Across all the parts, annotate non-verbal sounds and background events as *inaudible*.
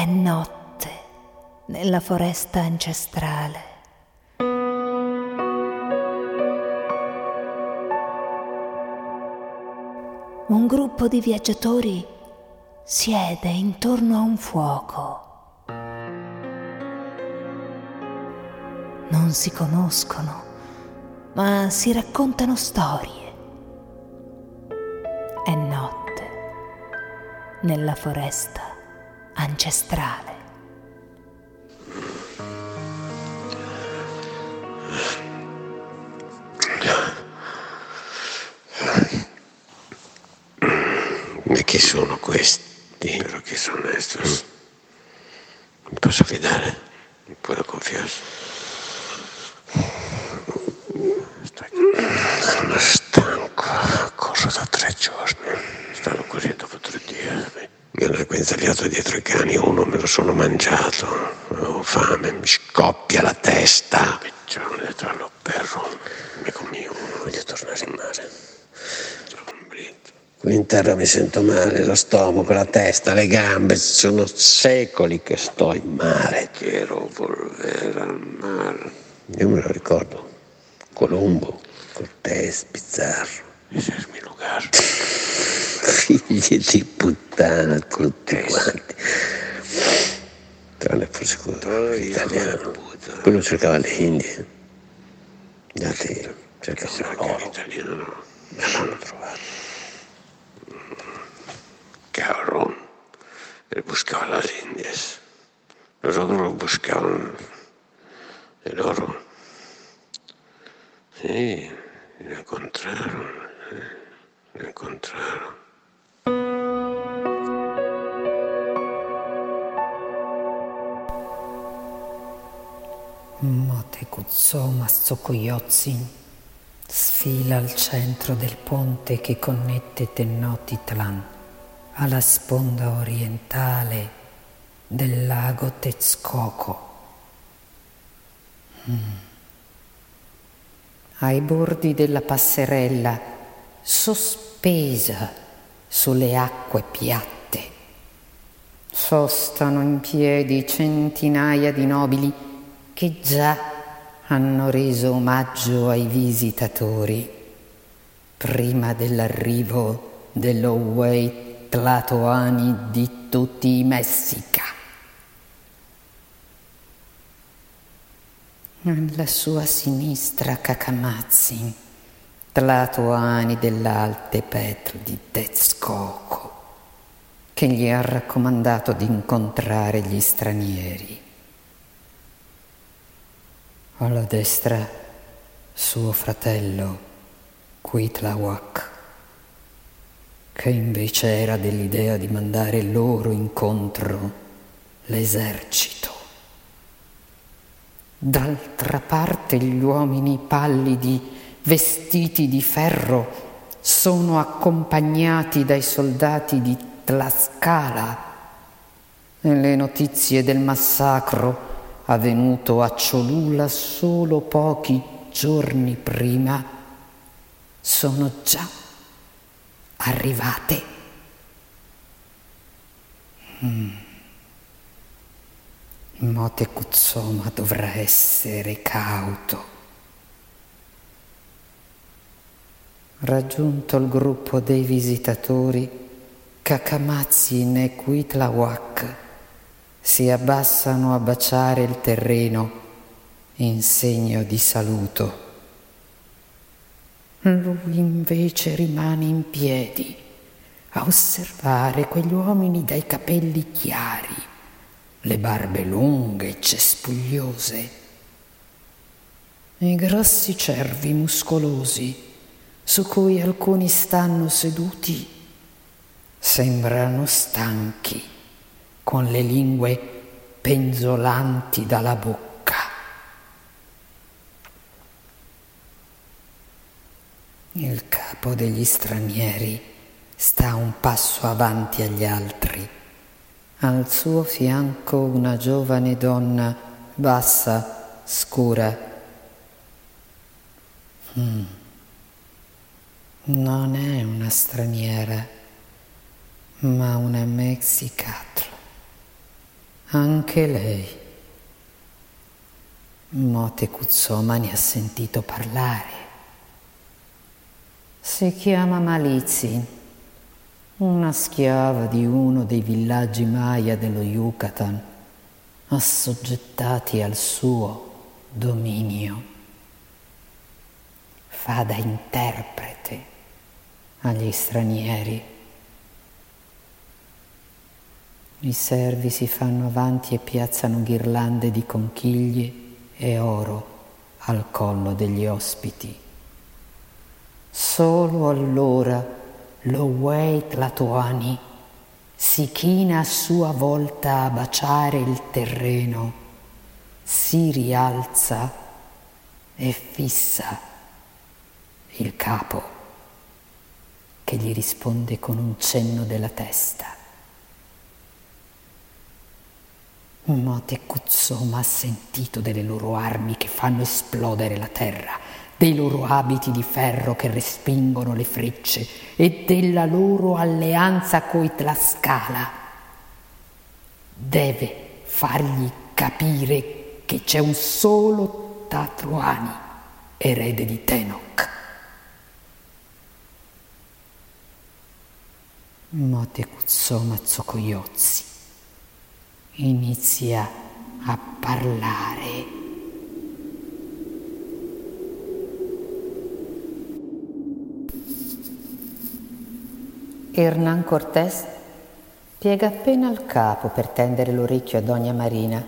È notte nella foresta ancestrale. Un gruppo di viaggiatori siede intorno a un fuoco. Non si conoscono, ma si raccontano storie. È notte nella foresta ancestrale. E chi sono questi? Pero chi sono estos? Mi posso fidare? Mi puedo confiar? Sono stanco, corro da tre giorni. Stanno così dopo tre giorni. Io ero inzagliato dietro i cani, uno me lo sono mangiato. Ho fame, mi scoppia la testa. Piccione dietro allo perro. Amico mio, Voglio tornare in mare. Qui in terra mi sento male, lo stomaco, la testa, le gambe. Sono secoli che sto in mare. quiero volver al mar. Io me lo ricordo. Colombo, Cortés, Pizarro. Ese es mi lugar. *laughs* Figli di puttana tan fluctuante. Tras por secundarios italianos, bueno, cerca de las Indias. Ya te, cerca de italiano, no Cabrón, él buscaba las Indias. Nosotros buscaban el oro. Sí, lo encontraron, eh, lo encontraron. Mote Kutsoma Tsukuyotzin sfila al centro del ponte che connette Tenochtitlan alla sponda orientale del lago Texcoco. Mm. Ai bordi della passerella, sospesa sulle acque piatte, sostano in piedi centinaia di nobili che già hanno reso omaggio ai visitatori prima dell'arrivo dello Wei Tlatoani di tutti i Messica. Alla sua sinistra Kakamazzi, Tlatoani dell'Alte Petr di Texcoco, che gli ha raccomandato di incontrare gli stranieri. Alla destra suo fratello Quitlawak, che invece era dell'idea di mandare loro incontro l'esercito. D'altra parte gli uomini pallidi, vestiti di ferro, sono accompagnati dai soldati di Tlaxcala e le notizie del massacro avvenuto a Cholula solo pochi giorni prima sono già arrivate. Mm. Mote Kutsoma dovrà essere cauto. Raggiunto il gruppo dei visitatori, Kakamazzi e Quitlawak si abbassano a baciare il terreno in segno di saluto. Lui invece rimane in piedi a osservare quegli uomini dai capelli chiari, le barbe lunghe e cespugliose, i grossi cervi muscolosi su cui alcuni stanno seduti sembrano stanchi con le lingue penzolanti dalla bocca. Il capo degli stranieri sta un passo avanti agli altri. Al suo fianco una giovane donna bassa, scura. Mm. Non è una straniera, ma una mexicatla. Anche lei. Mote Kutsoma ne ha sentito parlare. Si chiama Malizzi, una schiava di uno dei villaggi Maya dello Yucatan, assoggettati al suo dominio. Fa da interprete agli stranieri. I servi si fanno avanti e piazzano ghirlande di conchiglie e oro al collo degli ospiti. Solo allora lo Wei Tlatoani si china a sua volta a baciare il terreno, si rialza e fissa il capo che gli risponde con un cenno della testa. Mote Kutsoma ha sentito delle loro armi che fanno esplodere la terra, dei loro abiti di ferro che respingono le frecce e della loro alleanza coi Tlaskala. Deve fargli capire che c'è un solo Tatruani, erede di Tenok. Mote Kutsoma Tsokoyotsi inizia a parlare. Hernán Cortés piega appena il capo per tendere l'orecchio a Donna Marina,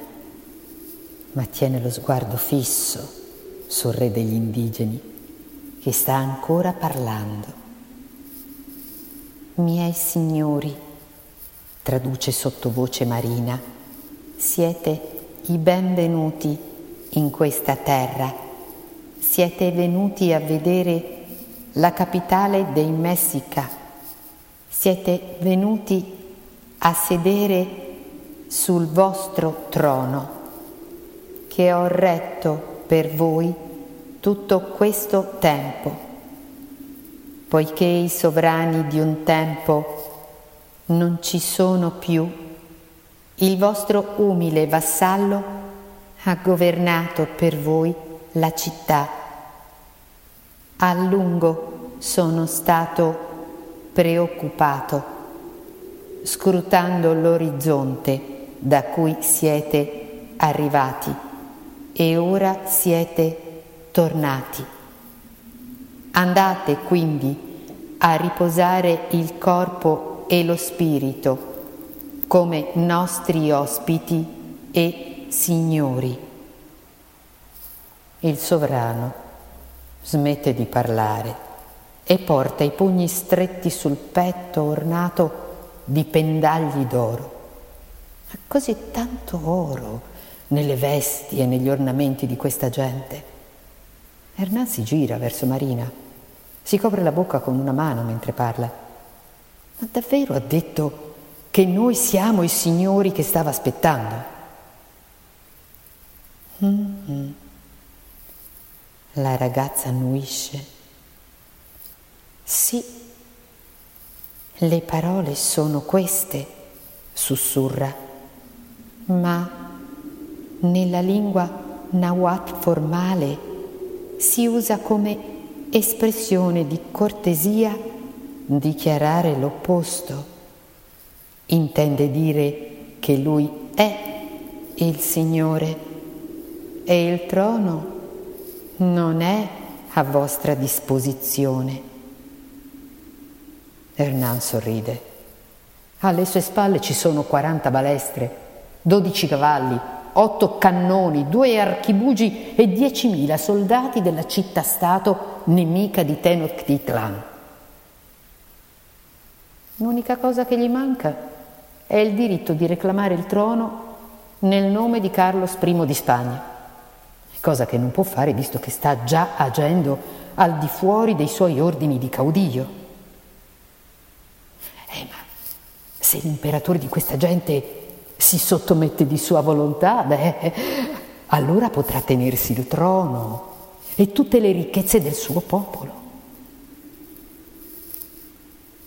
ma tiene lo sguardo fisso sul re degli indigeni che sta ancora parlando. Miei signori, traduce sottovoce Marina, siete i benvenuti in questa terra. Siete venuti a vedere la capitale dei Messica. Siete venuti a sedere sul vostro trono che ho retto per voi tutto questo tempo, poiché i sovrani di un tempo non ci sono più il vostro umile vassallo ha governato per voi la città. A lungo sono stato preoccupato, scrutando l'orizzonte da cui siete arrivati e ora siete tornati. Andate quindi a riposare il corpo e lo spirito come nostri ospiti e signori. Il sovrano smette di parlare e porta i pugni stretti sul petto ornato di pendagli d'oro. Ma così tanto oro nelle vesti e negli ornamenti di questa gente. Hernán si gira verso Marina, si copre la bocca con una mano mentre parla. Ma davvero ha detto che noi siamo i signori che stava aspettando. Mm-hmm. La ragazza annuisce. Sì, le parole sono queste, sussurra, ma nella lingua nawat formale si usa come espressione di cortesia dichiarare l'opposto intende dire che lui è il Signore e il trono non è a vostra disposizione. Hernan sorride. Alle sue spalle ci sono 40 balestre, 12 cavalli, 8 cannoni, due archibugi e 10.000 soldati della città-stato nemica di Tenochtitlan. L'unica cosa che gli manca è il diritto di reclamare il trono nel nome di Carlos I di Spagna, cosa che non può fare visto che sta già agendo al di fuori dei suoi ordini di caudillo. Eh, ma se l'imperatore di questa gente si sottomette di sua volontà, beh, allora potrà tenersi il trono e tutte le ricchezze del suo popolo.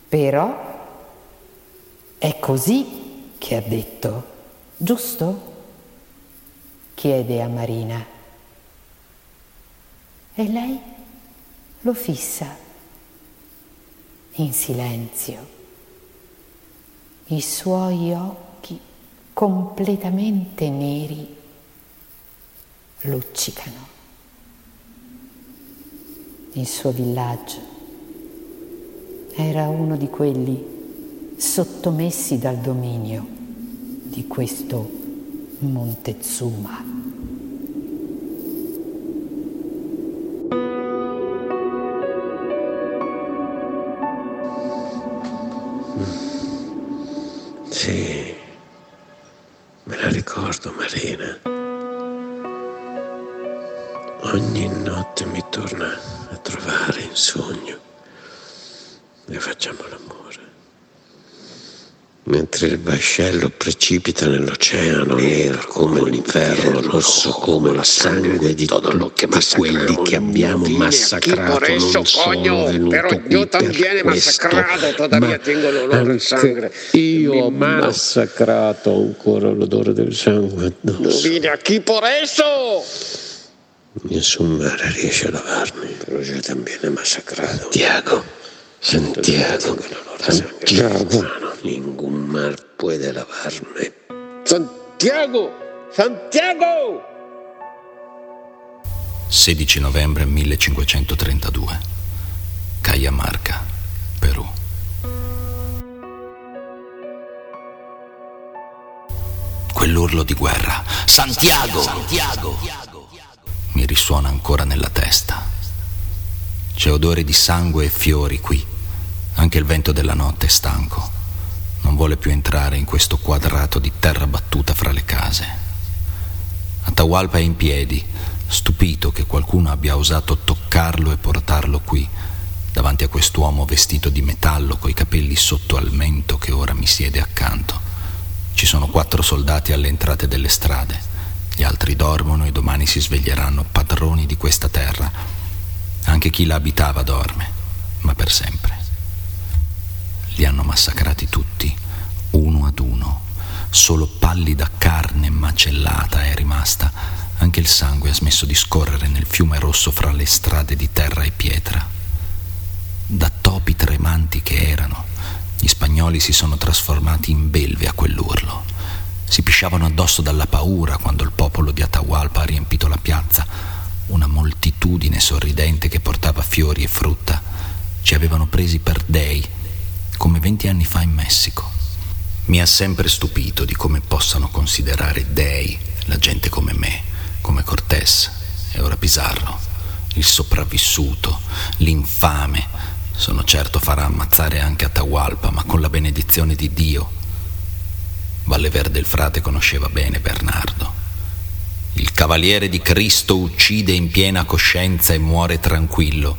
Però è così che ha detto giusto? chiede a Marina. E lei lo fissa in silenzio. I suoi occhi completamente neri luccicano. Il suo villaggio era uno di quelli sottomessi dal dominio di questo Montezuma. Sì, me la ricordo Marina. Ogni notte mi torna a trovare in sogno e facciamo l'amore. Mentre il vascello precipita nell'oceano nero come l'inferno, rosso come il sangue di tutti quelli che abbiamo massacrato non sono venuto però io también he massacrato, todavía tengo l'odore del sangue. Io ho massacrato ancora l'odore del sangue addosso. Qui por eso. Nessun mare riesce a lavarmi. Pero yo también he massacrato. Santiago, Santiago, Santiago. Ningún mar puede lavarme. Santiago! Santiago! 16 novembre 1532. Cajamarca, Perù. Quell'urlo di guerra. Santiago! Santiago! Mi risuona ancora nella testa. C'è odore di sangue e fiori qui. Anche il vento della notte è stanco. Non vuole più entrare in questo quadrato di terra battuta fra le case. Atahualpa è in piedi, stupito che qualcuno abbia osato toccarlo e portarlo qui, davanti a quest'uomo vestito di metallo coi capelli sotto al mento che ora mi siede accanto. Ci sono quattro soldati alle entrate delle strade, gli altri dormono e domani si sveglieranno padroni di questa terra. Anche chi la abitava dorme, ma per sempre. Li hanno massacrati tutti, uno ad uno. Solo pallida carne macellata è rimasta. Anche il sangue ha smesso di scorrere nel fiume rosso fra le strade di terra e pietra. Da topi tremanti che erano, gli spagnoli si sono trasformati in belve a quell'urlo. Si pisciavano addosso dalla paura quando il popolo di Atahualpa ha riempito la piazza. Una moltitudine sorridente che portava fiori e frutta. Ci avevano presi per dei, come venti anni fa in Messico. Mi ha sempre stupito di come possano considerare dei la gente come me, come Cortés e ora Pizarro, il sopravvissuto, l'infame. Sono certo farà ammazzare anche Atahualpa, ma con la benedizione di Dio. Valle Verde il frate conosceva bene Bernardo. Il cavaliere di Cristo uccide in piena coscienza e muore tranquillo.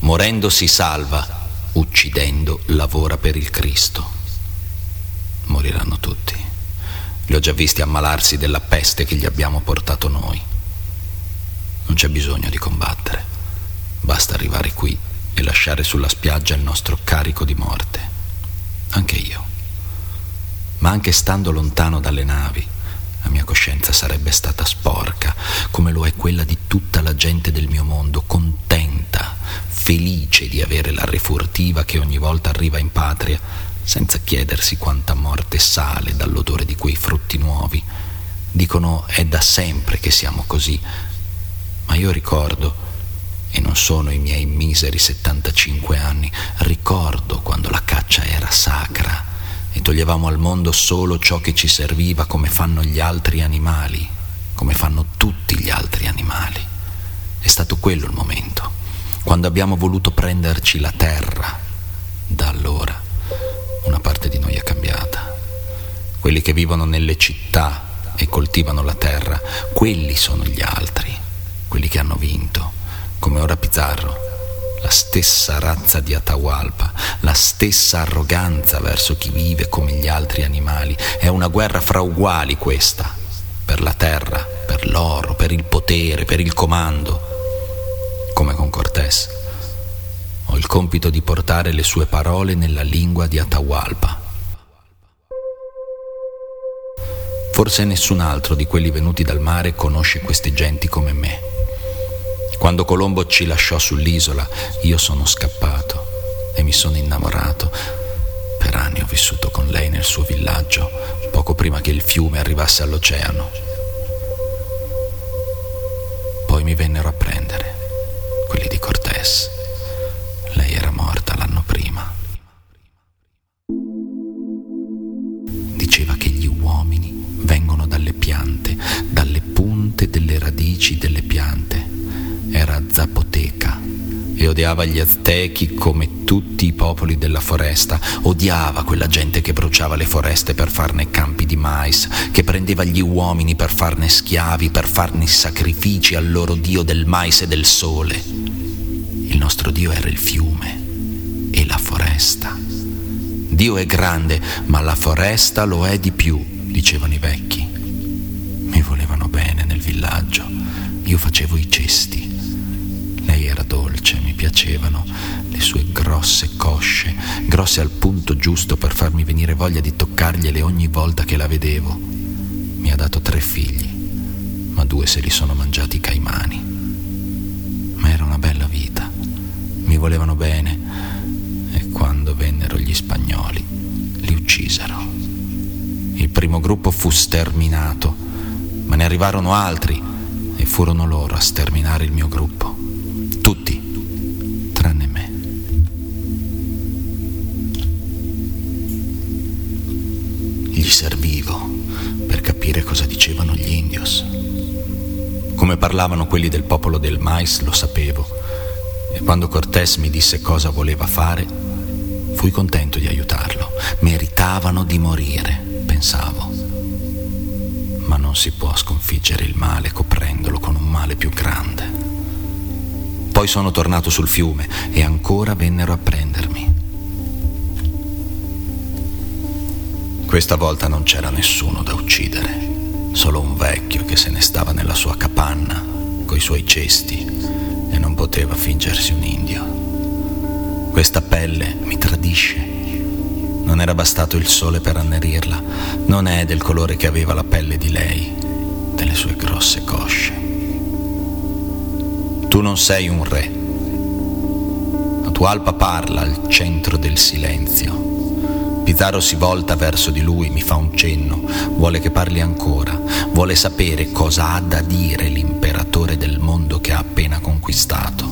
Morendo si salva, uccidendo lavora per il Cristo. Moriranno tutti. Li ho già visti ammalarsi della peste che gli abbiamo portato noi. Non c'è bisogno di combattere. Basta arrivare qui e lasciare sulla spiaggia il nostro carico di morte. Anche io. Ma anche stando lontano dalle navi, la mia coscienza sarebbe stata sporca, come lo è quella di tutta la gente del mio mondo, contenta, felice di avere la refurtiva che ogni volta arriva in patria, senza chiedersi quanta morte sale dall'odore di quei frutti nuovi. Dicono è da sempre che siamo così, ma io ricordo, e non sono i miei miseri 75 anni, ricordo quando la caccia era sacra e toglievamo al mondo solo ciò che ci serviva come fanno gli altri animali, come fanno tutti gli altri animali. È stato quello il momento, quando abbiamo voluto prenderci la terra. Da allora una parte di noi è cambiata. Quelli che vivono nelle città e coltivano la terra, quelli sono gli altri, quelli che hanno vinto, come ora Pizarro la stessa razza di Atahualpa, la stessa arroganza verso chi vive come gli altri animali. È una guerra fra uguali questa, per la terra, per l'oro, per il potere, per il comando, come con Cortés. Ho il compito di portare le sue parole nella lingua di Atahualpa. Forse nessun altro di quelli venuti dal mare conosce queste genti come me. Quando Colombo ci lasciò sull'isola, io sono scappato e mi sono innamorato. Per anni ho vissuto con lei nel suo villaggio, poco prima che il fiume arrivasse all'oceano. Poi mi vennero a prendere, quelli di Cortés. Lei era morta l'anno prima. Diceva che gli uomini vengono dalle piante, dalle punte delle radici delle piante. Era zapoteca e odiava gli aztechi come tutti i popoli della foresta. Odiava quella gente che bruciava le foreste per farne campi di mais, che prendeva gli uomini per farne schiavi, per farne sacrifici al loro dio del mais e del sole. Il nostro dio era il fiume e la foresta. Dio è grande, ma la foresta lo è di più, dicevano i vecchi. Mi volevano bene nel villaggio. Io facevo i cesti lei era dolce, mi piacevano le sue grosse cosce, grosse al punto giusto per farmi venire voglia di toccargliele ogni volta che la vedevo. Mi ha dato tre figli, ma due se li sono mangiati i caimani. Ma era una bella vita, volevano bene e quando vennero gli spagnoli li uccisero. Il primo gruppo fu sterminato, ma ne arrivarono altri e furono loro a sterminare il mio gruppo. Tutti, tranne me. Gli servivo per capire cosa dicevano gli indios. Come parlavano quelli del popolo del mais lo sapevo e quando Cortés mi disse cosa voleva fare, fui contento di aiutarlo. Meritavano di morire, pensavo. Ma non si può sconfiggere il male coprendolo con un male più grande. Poi sono tornato sul fiume e ancora vennero a prendermi. Questa volta non c'era nessuno da uccidere, solo un vecchio che se ne stava nella sua capanna, coi suoi cesti, poteva fingersi un indio. Questa pelle mi tradisce. Non era bastato il sole per annerirla, non è del colore che aveva la pelle di lei, delle sue grosse cosce. Tu non sei un re. Tualpa parla al centro del silenzio. Pizarro si volta verso di lui, mi fa un cenno, vuole che parli ancora, vuole sapere cosa ha da dire l'imperatore del mondo che ha appena conquistato.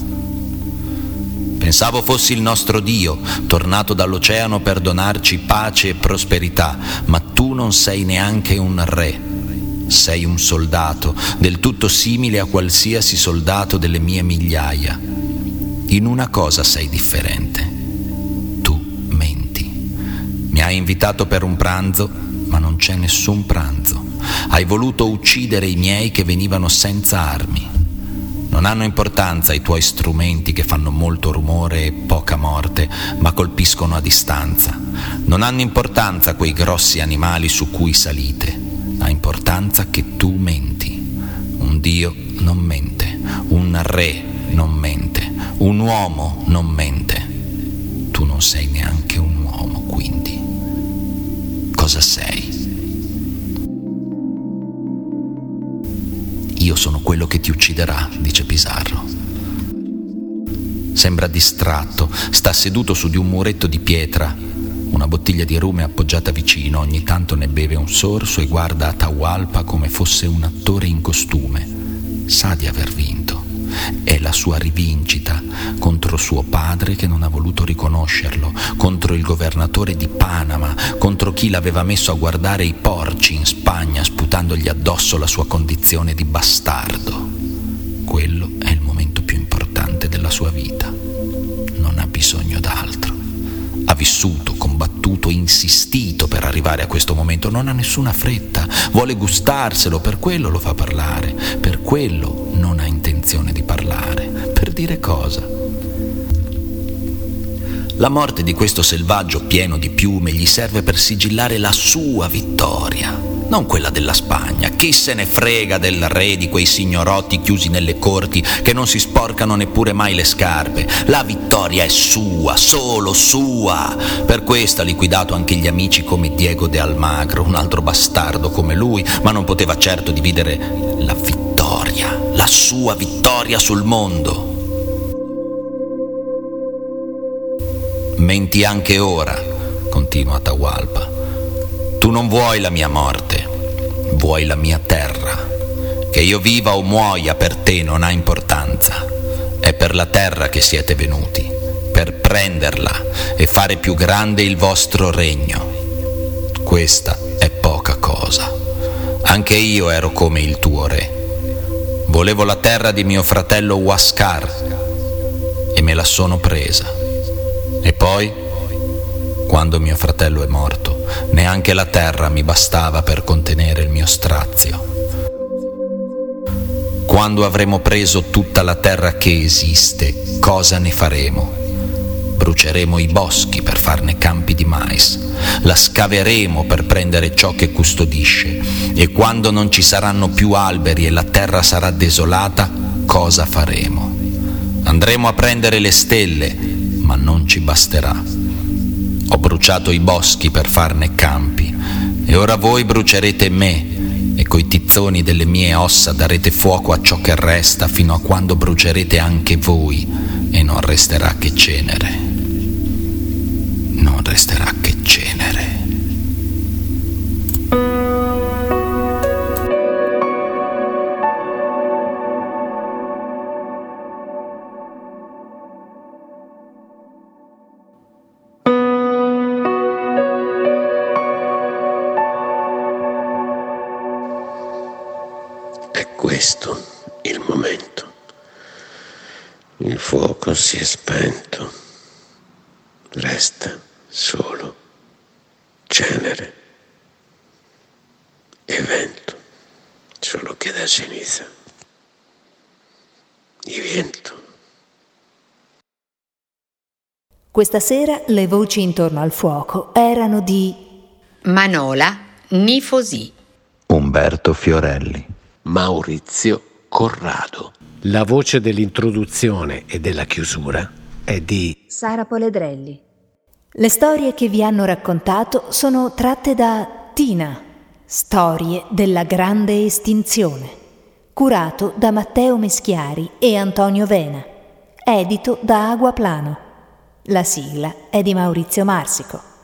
Pensavo fossi il nostro Dio, tornato dall'oceano per donarci pace e prosperità, ma tu non sei neanche un re sei un soldato, del tutto simile a qualsiasi soldato delle mie migliaia. In una cosa sei differente. Tu menti. Mi hai invitato per un pranzo, ma non c'è nessun pranzo. Hai voluto uccidere i miei che venivano senza armi. Non hanno importanza i tuoi strumenti che fanno molto rumore e poca morte, ma colpiscono a distanza. Non hanno importanza quei grossi animali su cui salite ha importanza che tu menti. Un Dio non mente, un re non mente, un uomo non mente. Tu non sei neanche un uomo, quindi. Cosa sei? Io sono quello che ti ucciderà, dice Pizarro. Sembra distratto, sta seduto su di un muretto di pietra, una bottiglia di rum è appoggiata vicino, ogni tanto ne beve un sorso e guarda Atahualpa come fosse un attore in costume. Sa di aver vinto. È la sua rivincita contro suo padre che non ha voluto riconoscerlo, contro il governatore di Panama, contro chi l'aveva messo a guardare i porci in Spagna sputandogli addosso la sua condizione di bastardo. Quello è il momento più importante della sua vita. Non ha bisogno d'altro. Ha vissuto, combattuto, insistito per arrivare a questo momento, non ha nessuna fretta, vuole gustarselo, per quello lo fa parlare, per quello non ha intenzione di parlare. Per dire cosa? La morte di questo selvaggio pieno di piume gli serve per sigillare la sua vittoria. Non quella della Spagna. Chi se ne frega del re di quei signorotti chiusi nelle corti che non si sporcano neppure mai le scarpe. La vittoria è sua, solo sua. Per questo ha liquidato anche gli amici come Diego de Almagro, un altro bastardo come lui, ma non poteva certo dividere la vittoria, la sua vittoria sul mondo. Menti anche ora, continua Atahualpa. Tu non vuoi la mia morte, vuoi la mia terra. Che io viva o muoia per te non ha importanza. È per la terra che siete venuti, per prenderla e fare più grande il vostro regno. Questa è poca cosa. Anche io ero come il tuo re. Volevo la terra di mio fratello Huascar e me la sono presa. E poi, quando mio fratello è morto, neanche la terra mi bastava per contenere il mio strazio. Quando avremo preso tutta la terra che esiste, cosa ne faremo? Bruceremo i boschi per farne campi di mais, la scaveremo per prendere ciò che custodisce e quando non ci saranno più alberi e la terra sarà desolata, cosa faremo? Andremo a prendere le stelle, ma non ci basterà. Ho bruciato i boschi per farne campi e ora voi brucerete me e coi tizzoni delle mie ossa darete fuoco a ciò che resta fino a quando brucerete anche voi e non resterà che cenere. Non resterà che questo il momento. Il fuoco si è spento, resta solo cenere e vento, solo che da ceniza. Il vento. Questa sera le voci intorno al fuoco erano di Manola Nifosi, Umberto Fiorelli. Maurizio Corrado. La voce dell'introduzione e della chiusura è di Sara Poledrelli. Le storie che vi hanno raccontato sono tratte da Tina, Storie della grande estinzione, curato da Matteo Meschiari e Antonio Vena, edito da Aguaplano. La sigla è di Maurizio Marsico.